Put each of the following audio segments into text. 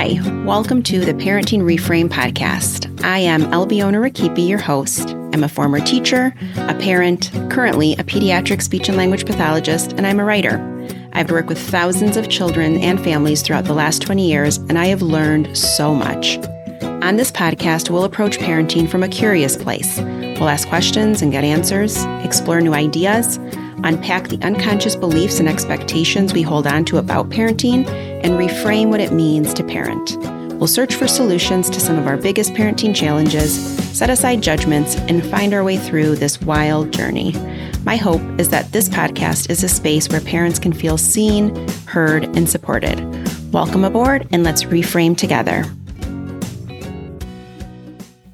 Hi, welcome to the Parenting Reframe podcast. I am Albiona Rakipi, your host. I'm a former teacher, a parent, currently a pediatric speech and language pathologist, and I'm a writer. I've worked with thousands of children and families throughout the last 20 years, and I have learned so much. On this podcast, we'll approach parenting from a curious place. We'll ask questions and get answers, explore new ideas, unpack the unconscious beliefs and expectations we hold on to about parenting, and reframe what it means to parent. We'll search for solutions to some of our biggest parenting challenges, set aside judgments, and find our way through this wild journey. My hope is that this podcast is a space where parents can feel seen, heard, and supported. Welcome aboard, and let's reframe together.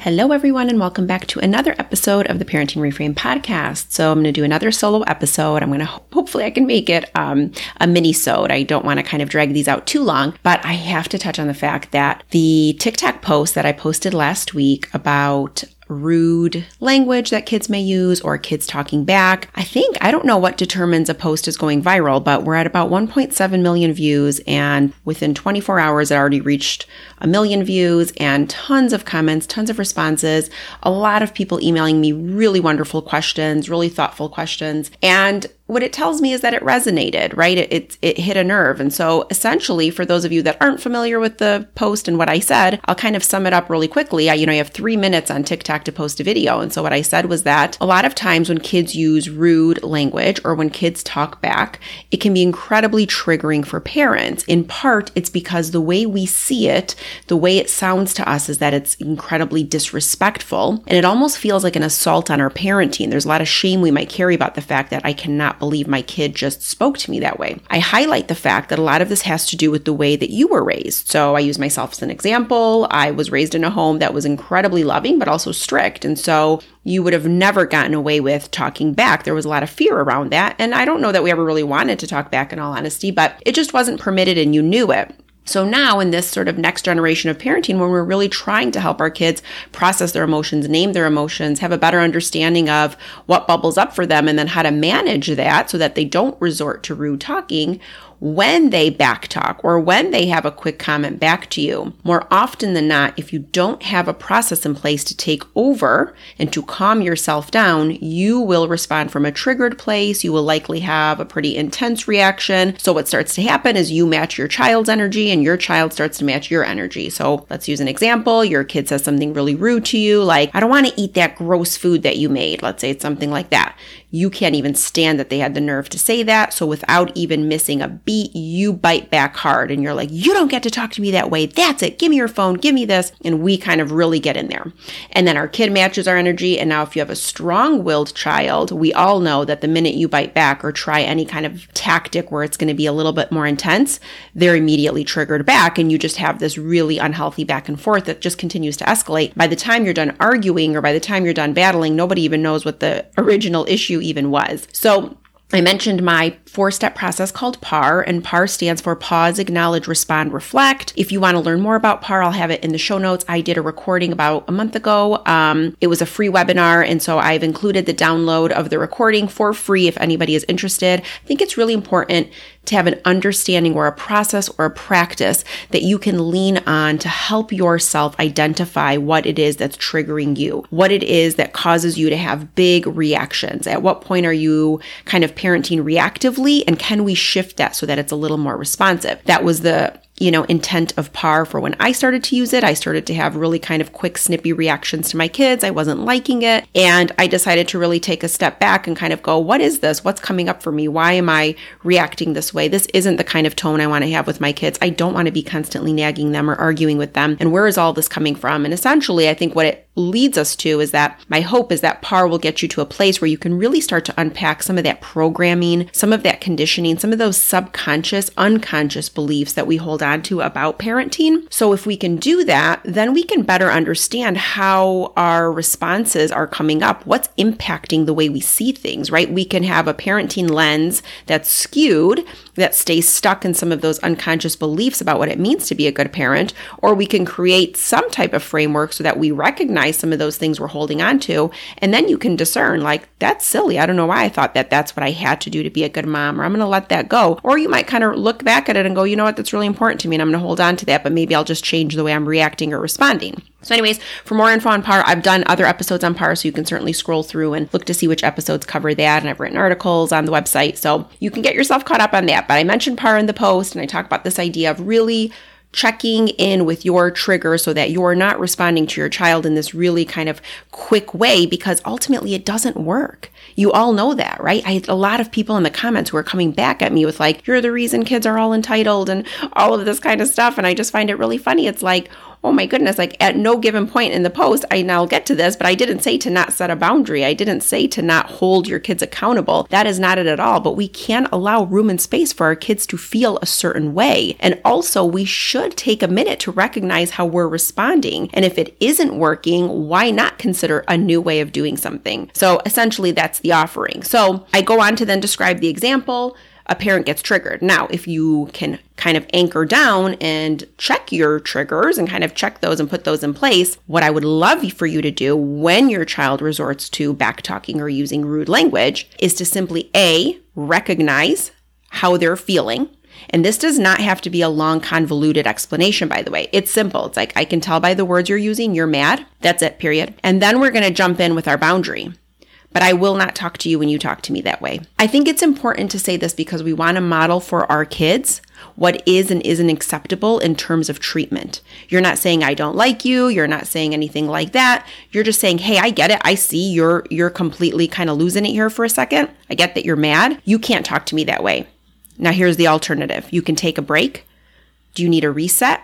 Hello, everyone, and welcome back to another episode of the Parenting Reframe podcast. So, I'm going to do another solo episode. I'm going to hopefully I can make it um, a mini sode. I don't want to kind of drag these out too long, but I have to touch on the fact that the TikTok post that I posted last week about rude language that kids may use or kids talking back. I think, I don't know what determines a post is going viral, but we're at about 1.7 million views. And within 24 hours, it already reached a million views and tons of comments, tons of responses, a lot of people emailing me really wonderful questions, really thoughtful questions. And what it tells me is that it resonated, right? It, it, it, hit a nerve. And so essentially, for those of you that aren't familiar with the post and what I said, I'll kind of sum it up really quickly. I, you know, you have three minutes on TikTok to post a video. And so what I said was that a lot of times when kids use rude language or when kids talk back, it can be incredibly triggering for parents. In part, it's because the way we see it, the way it sounds to us is that it's incredibly disrespectful. And it almost feels like an assault on our parenting. There's a lot of shame we might carry about the fact that I cannot believe my kid just spoke to me that way. I highlight the fact that a lot of this has to do with the way that you were raised. So I use myself as an example. I was raised in a home that was incredibly loving, but also strict. And so you would have never gotten away with talking back. There was a lot of fear around that. And I don't know that we ever really wanted to talk back in all honesty, but it just wasn't permitted and you knew it. So now in this sort of next generation of parenting, when we're really trying to help our kids process their emotions, name their emotions, have a better understanding of what bubbles up for them and then how to manage that so that they don't resort to rude talking, when they backtalk or when they have a quick comment back to you. More often than not, if you don't have a process in place to take over and to calm yourself down, you will respond from a triggered place. You will likely have a pretty intense reaction. So, what starts to happen is you match your child's energy and your child starts to match your energy. So, let's use an example. Your kid says something really rude to you, like, I don't want to eat that gross food that you made. Let's say it's something like that. You can't even stand that they had the nerve to say that. So without even missing a beat, you bite back hard and you're like, you don't get to talk to me that way. That's it. Give me your phone. Give me this. And we kind of really get in there. And then our kid matches our energy. And now if you have a strong willed child, we all know that the minute you bite back or try any kind of tactic where it's going to be a little bit more intense, they're immediately triggered back. And you just have this really unhealthy back and forth that just continues to escalate. By the time you're done arguing or by the time you're done battling, nobody even knows what the original issue even was. So I mentioned my four step process called PARR, and PARR stands for Pause, Acknowledge, Respond, Reflect. If you want to learn more about PARR, I'll have it in the show notes. I did a recording about a month ago. Um, it was a free webinar, and so I've included the download of the recording for free if anybody is interested. I think it's really important to have an understanding or a process or a practice that you can lean on to help yourself identify what it is that's triggering you, what it is that causes you to have big reactions. At what point are you kind of parenting reactively and can we shift that so that it's a little more responsive? That was the you know, intent of PARR for when I started to use it. I started to have really kind of quick, snippy reactions to my kids. I wasn't liking it. And I decided to really take a step back and kind of go, what is this? What's coming up for me? Why am I reacting this way? This isn't the kind of tone I want to have with my kids. I don't want to be constantly nagging them or arguing with them. And where is all this coming from? And essentially, I think what it leads us to is that my hope is that PARR will get you to a place where you can really start to unpack some of that programming, some of that conditioning, some of those subconscious, unconscious beliefs that we hold to about parenting. So if we can do that, then we can better understand how our responses are coming up, what's impacting the way we see things, right? We can have a parenting lens that's skewed that stay stuck in some of those unconscious beliefs about what it means to be a good parent, or we can create some type of framework so that we recognize some of those things we're holding on to. And then you can discern, like, that's silly. I don't know why I thought that that's what I had to do to be a good mom, or I'm going to let that go. Or you might kind of look back at it and go, you know what, that's really important to me, and I'm going to hold on to that, but maybe I'll just change the way I'm reacting or responding. So, anyways, for more info on PARR, I've done other episodes on PARR, so you can certainly scroll through and look to see which episodes cover that. And I've written articles on the website, so you can get yourself caught up on that. But I mentioned PARR in the post, and I talk about this idea of really checking in with your trigger so that you're not responding to your child in this really kind of quick way because ultimately it doesn't work. You all know that, right? I had a lot of people in the comments who are coming back at me with like, you're the reason kids are all entitled and all of this kind of stuff. And I just find it really funny. It's like, oh my goodness, like at no given point in the post, I now get to this, but I didn't say to not set a boundary. I didn't say to not hold your kids accountable. That is not it at all. But we can allow room and space for our kids to feel a certain way. And also, we should take a minute to recognize how we're responding. And if it isn't working, why not consider a new way of doing something? So essentially, that's the offering. So I go on to then describe the example a parent gets triggered. Now, if you can kind of anchor down and check your triggers and kind of check those and put those in place, what I would love for you to do when your child resorts to back talking or using rude language is to simply A, recognize how they're feeling. And this does not have to be a long, convoluted explanation, by the way. It's simple. It's like, I can tell by the words you're using, you're mad. That's it, period. And then we're going to jump in with our boundary but I will not talk to you when you talk to me that way. I think it's important to say this because we want to model for our kids what is and isn't acceptable in terms of treatment. You're not saying I don't like you, you're not saying anything like that. You're just saying, "Hey, I get it. I see you're you're completely kind of losing it here for a second. I get that you're mad. You can't talk to me that way." Now here's the alternative. You can take a break. Do you need a reset?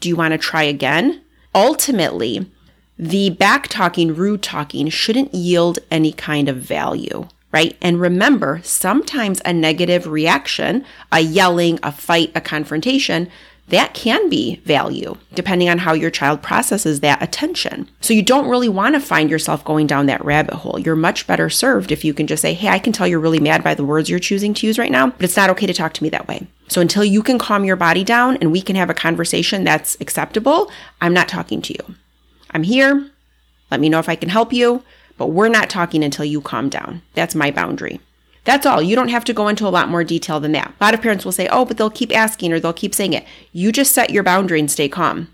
Do you want to try again? Ultimately, the back talking, rude talking shouldn't yield any kind of value, right? And remember, sometimes a negative reaction, a yelling, a fight, a confrontation, that can be value depending on how your child processes that attention. So you don't really want to find yourself going down that rabbit hole. You're much better served if you can just say, Hey, I can tell you're really mad by the words you're choosing to use right now, but it's not okay to talk to me that way. So until you can calm your body down and we can have a conversation that's acceptable, I'm not talking to you. I'm here. Let me know if I can help you, but we're not talking until you calm down. That's my boundary. That's all. You don't have to go into a lot more detail than that. A lot of parents will say, oh, but they'll keep asking or they'll keep saying it. You just set your boundary and stay calm.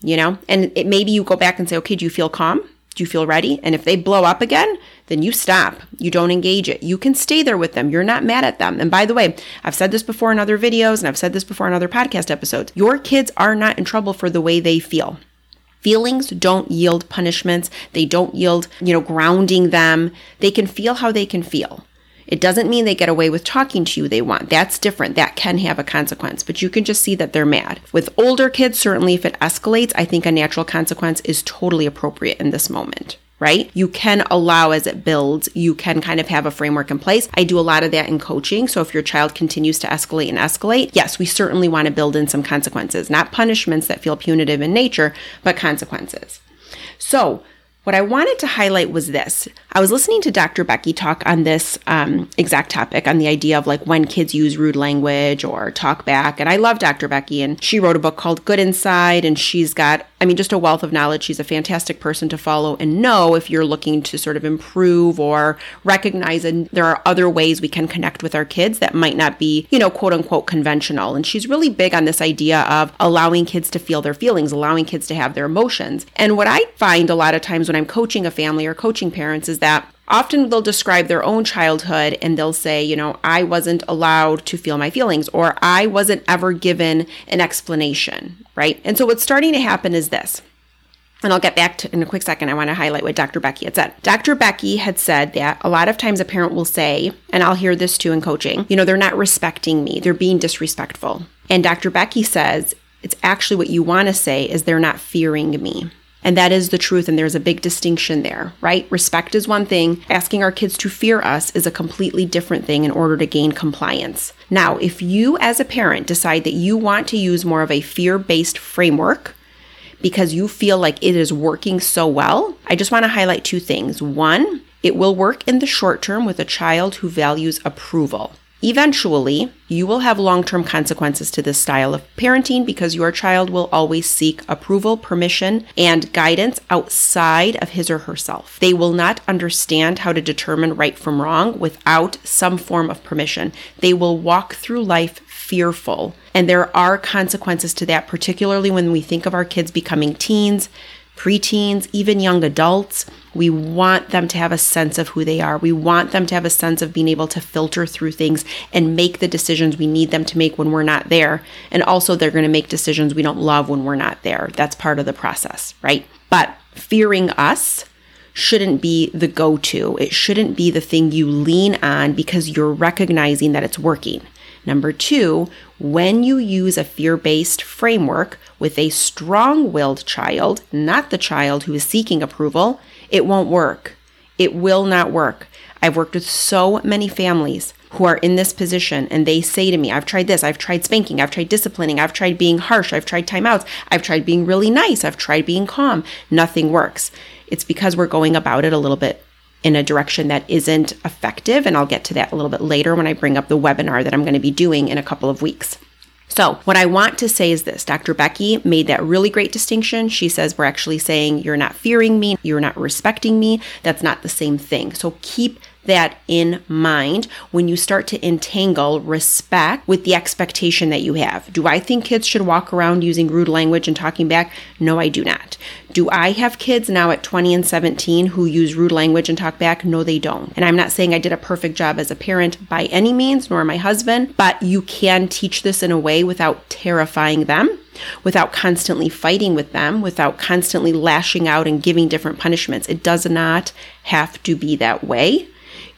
You know, and it, maybe you go back and say, okay, do you feel calm? Do you feel ready? And if they blow up again, then you stop. You don't engage it. You can stay there with them. You're not mad at them. And by the way, I've said this before in other videos and I've said this before in other podcast episodes. Your kids are not in trouble for the way they feel. Feelings don't yield punishments. They don't yield, you know, grounding them. They can feel how they can feel. It doesn't mean they get away with talking to you they want. That's different. That can have a consequence, but you can just see that they're mad. With older kids, certainly if it escalates, I think a natural consequence is totally appropriate in this moment right? You can allow as it builds, you can kind of have a framework in place. I do a lot of that in coaching. So if your child continues to escalate and escalate, yes, we certainly want to build in some consequences, not punishments that feel punitive in nature, but consequences. So, what I wanted to highlight was this. I was listening to Dr. Becky talk on this um, exact topic, on the idea of like when kids use rude language or talk back. And I love Dr. Becky, and she wrote a book called Good Inside, and she's got, I mean, just a wealth of knowledge. She's a fantastic person to follow and know if you're looking to sort of improve or recognize and there are other ways we can connect with our kids that might not be, you know, quote unquote conventional. And she's really big on this idea of allowing kids to feel their feelings, allowing kids to have their emotions. And what I find a lot of times when I'm coaching a family or coaching parents is that often they'll describe their own childhood and they'll say, you know, I wasn't allowed to feel my feelings or I wasn't ever given an explanation, right? And so what's starting to happen is this. And I'll get back to in a quick second. I want to highlight what Dr. Becky had said. Dr. Becky had said that a lot of times a parent will say, and I'll hear this too in coaching, you know, they're not respecting me, they're being disrespectful. And Dr. Becky says, it's actually what you want to say is they're not fearing me. And that is the truth, and there's a big distinction there, right? Respect is one thing, asking our kids to fear us is a completely different thing in order to gain compliance. Now, if you as a parent decide that you want to use more of a fear based framework, because you feel like it is working so well, I just want to highlight two things. One, it will work in the short term with a child who values approval. Eventually, you will have long term consequences to this style of parenting because your child will always seek approval, permission, and guidance outside of his or herself. They will not understand how to determine right from wrong without some form of permission. They will walk through life fearful. And there are consequences to that, particularly when we think of our kids becoming teens, preteens, even young adults. We want them to have a sense of who they are. We want them to have a sense of being able to filter through things and make the decisions we need them to make when we're not there. And also, they're going to make decisions we don't love when we're not there. That's part of the process, right? But fearing us shouldn't be the go to. It shouldn't be the thing you lean on because you're recognizing that it's working. Number two, when you use a fear based framework with a strong willed child, not the child who is seeking approval, it won't work. It will not work. I've worked with so many families who are in this position and they say to me, I've tried this, I've tried spanking, I've tried disciplining, I've tried being harsh, I've tried timeouts, I've tried being really nice, I've tried being calm. Nothing works. It's because we're going about it a little bit in a direction that isn't effective. And I'll get to that a little bit later when I bring up the webinar that I'm going to be doing in a couple of weeks. So, what I want to say is this Dr. Becky made that really great distinction. She says, We're actually saying you're not fearing me, you're not respecting me. That's not the same thing. So, keep that in mind when you start to entangle respect with the expectation that you have. Do I think kids should walk around using rude language and talking back? No, I do not. Do I have kids now at 20 and 17 who use rude language and talk back? No, they don't. And I'm not saying I did a perfect job as a parent by any means, nor my husband, but you can teach this in a way without terrifying them without constantly fighting with them, without constantly lashing out and giving different punishments. It does not have to be that way.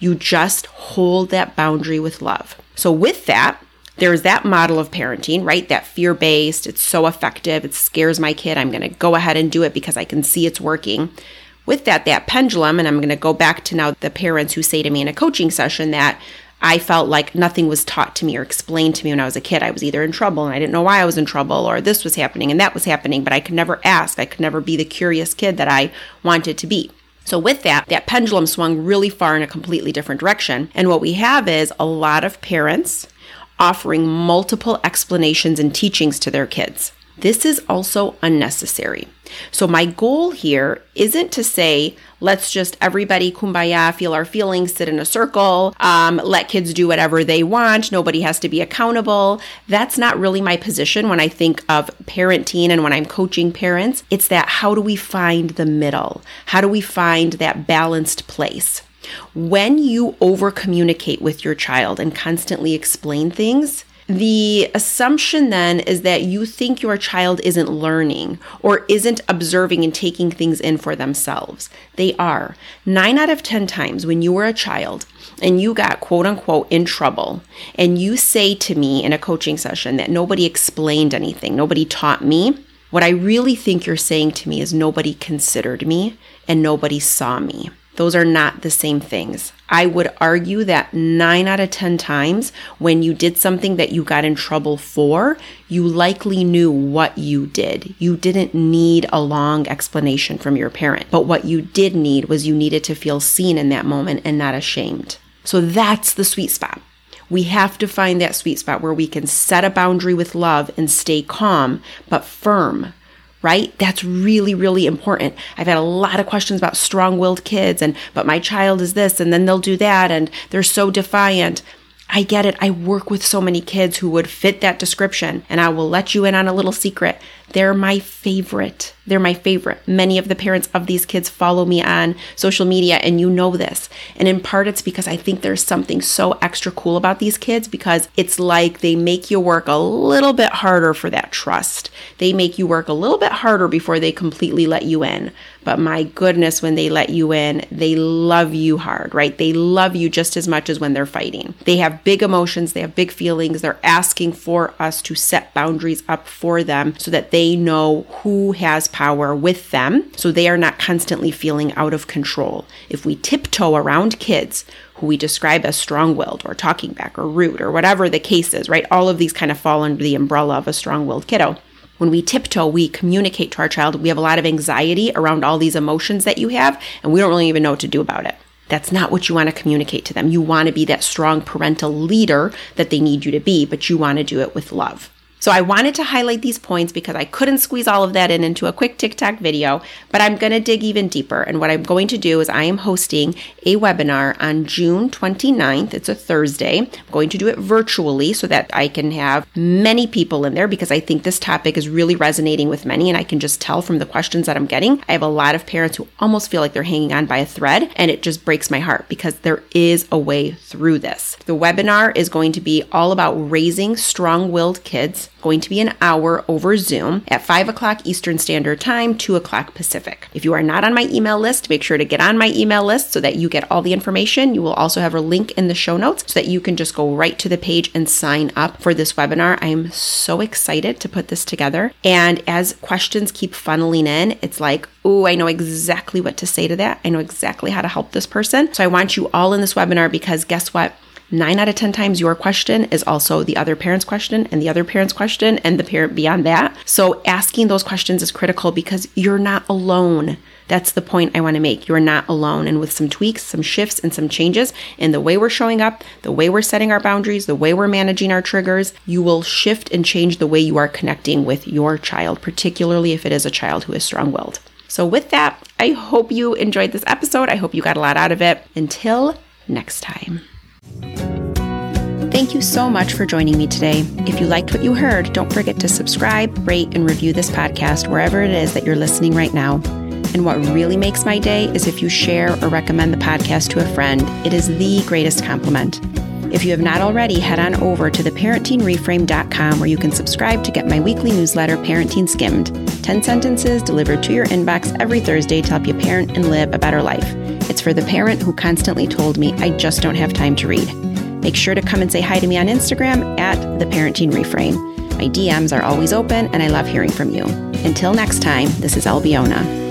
You just hold that boundary with love. So, with that, there's that model of parenting, right? That fear based, it's so effective, it scares my kid. I'm going to go ahead and do it because I can see it's working. With that, that pendulum, and I'm going to go back to now the parents who say to me in a coaching session that I felt like nothing was taught to me or explained to me when I was a kid. I was either in trouble and I didn't know why I was in trouble, or this was happening and that was happening, but I could never ask. I could never be the curious kid that I wanted to be. So, with that, that pendulum swung really far in a completely different direction. And what we have is a lot of parents offering multiple explanations and teachings to their kids. This is also unnecessary. So, my goal here isn't to say, let's just everybody kumbaya, feel our feelings, sit in a circle, um, let kids do whatever they want. Nobody has to be accountable. That's not really my position when I think of parenting and when I'm coaching parents. It's that how do we find the middle? How do we find that balanced place? When you over communicate with your child and constantly explain things, the assumption then is that you think your child isn't learning or isn't observing and taking things in for themselves. They are. Nine out of 10 times when you were a child and you got quote unquote in trouble, and you say to me in a coaching session that nobody explained anything, nobody taught me, what I really think you're saying to me is nobody considered me and nobody saw me. Those are not the same things. I would argue that nine out of 10 times when you did something that you got in trouble for, you likely knew what you did. You didn't need a long explanation from your parent. But what you did need was you needed to feel seen in that moment and not ashamed. So that's the sweet spot. We have to find that sweet spot where we can set a boundary with love and stay calm, but firm, right? That's really, really important. I've had a lot of questions about strong willed kids and, but my child is this and then they'll do that and they're so defiant. I get it. I work with so many kids who would fit that description. And I will let you in on a little secret. They're my favorite. They're my favorite. Many of the parents of these kids follow me on social media, and you know this. And in part, it's because I think there's something so extra cool about these kids because it's like they make you work a little bit harder for that trust. They make you work a little bit harder before they completely let you in. But my goodness, when they let you in, they love you hard, right? They love you just as much as when they're fighting. They have big emotions, they have big feelings. They're asking for us to set boundaries up for them so that they know who has power with them, so they are not constantly feeling out of control. If we tiptoe around kids, who we describe as strong willed or talking back or rude or whatever the case is, right? All of these kind of fall under the umbrella of a strong willed kiddo when we tiptoe, we communicate to our child we have a lot of anxiety around all these emotions that you have, and we don't really even know what to do about it. That's not what you want to communicate to them. You want to be that strong parental leader that they need you to be, but you want to do it with love. So I wanted to highlight these points because I couldn't squeeze all of that in into a quick TikTok video, but I'm going to dig even deeper. And what I'm going to do is I am hosting a webinar on June 29th. It's a Thursday. I'm going to do it virtually so that I can have many people in there because I think this topic is really resonating with many and I can just tell from the questions that I'm getting. I have a lot of parents who almost feel like they're hanging on by a thread and it just breaks my heart because there is a way through this. The webinar is going to be all about raising strong-willed kids going to be an hour over Zoom at 5 o'clock Eastern Standard Time, 2 o'clock Pacific. If you are not on my email list, make sure to get on my email list so that you get all the information. You will also have a link in the show notes so that you can just go right to the page and sign up for this webinar. I am so excited to put this together. And as questions keep funneling in, it's like, oh, I know exactly what to say to that. I know exactly how to help this person. So I want you all in this webinar because guess what? Nine out of 10 times your question is also the other parent's question and the other parent's question and the parent beyond that. So asking those questions is critical because you're not alone. That's the point I want to make. You're not alone. And with some tweaks, some shifts, and some changes in the way we're showing up, the way we're setting our boundaries, the way we're managing our triggers, you will shift and change the way you are connecting with your child, particularly if it is a child who is strong willed. So, with that, I hope you enjoyed this episode. I hope you got a lot out of it. Until next time. Thank you so much for joining me today. If you liked what you heard, don't forget to subscribe, rate, and review this podcast wherever it is that you're listening right now. And what really makes my day is if you share or recommend the podcast to a friend. It is the greatest compliment. If you have not already, head on over to theparentingreframe.com where you can subscribe to get my weekly newsletter, Parenting Skimmed 10 sentences delivered to your inbox every Thursday to help you parent and live a better life. It's for the parent who constantly told me, I just don't have time to read. Make sure to come and say hi to me on Instagram at The Parenting Reframe. My DMs are always open and I love hearing from you. Until next time, this is Albiona.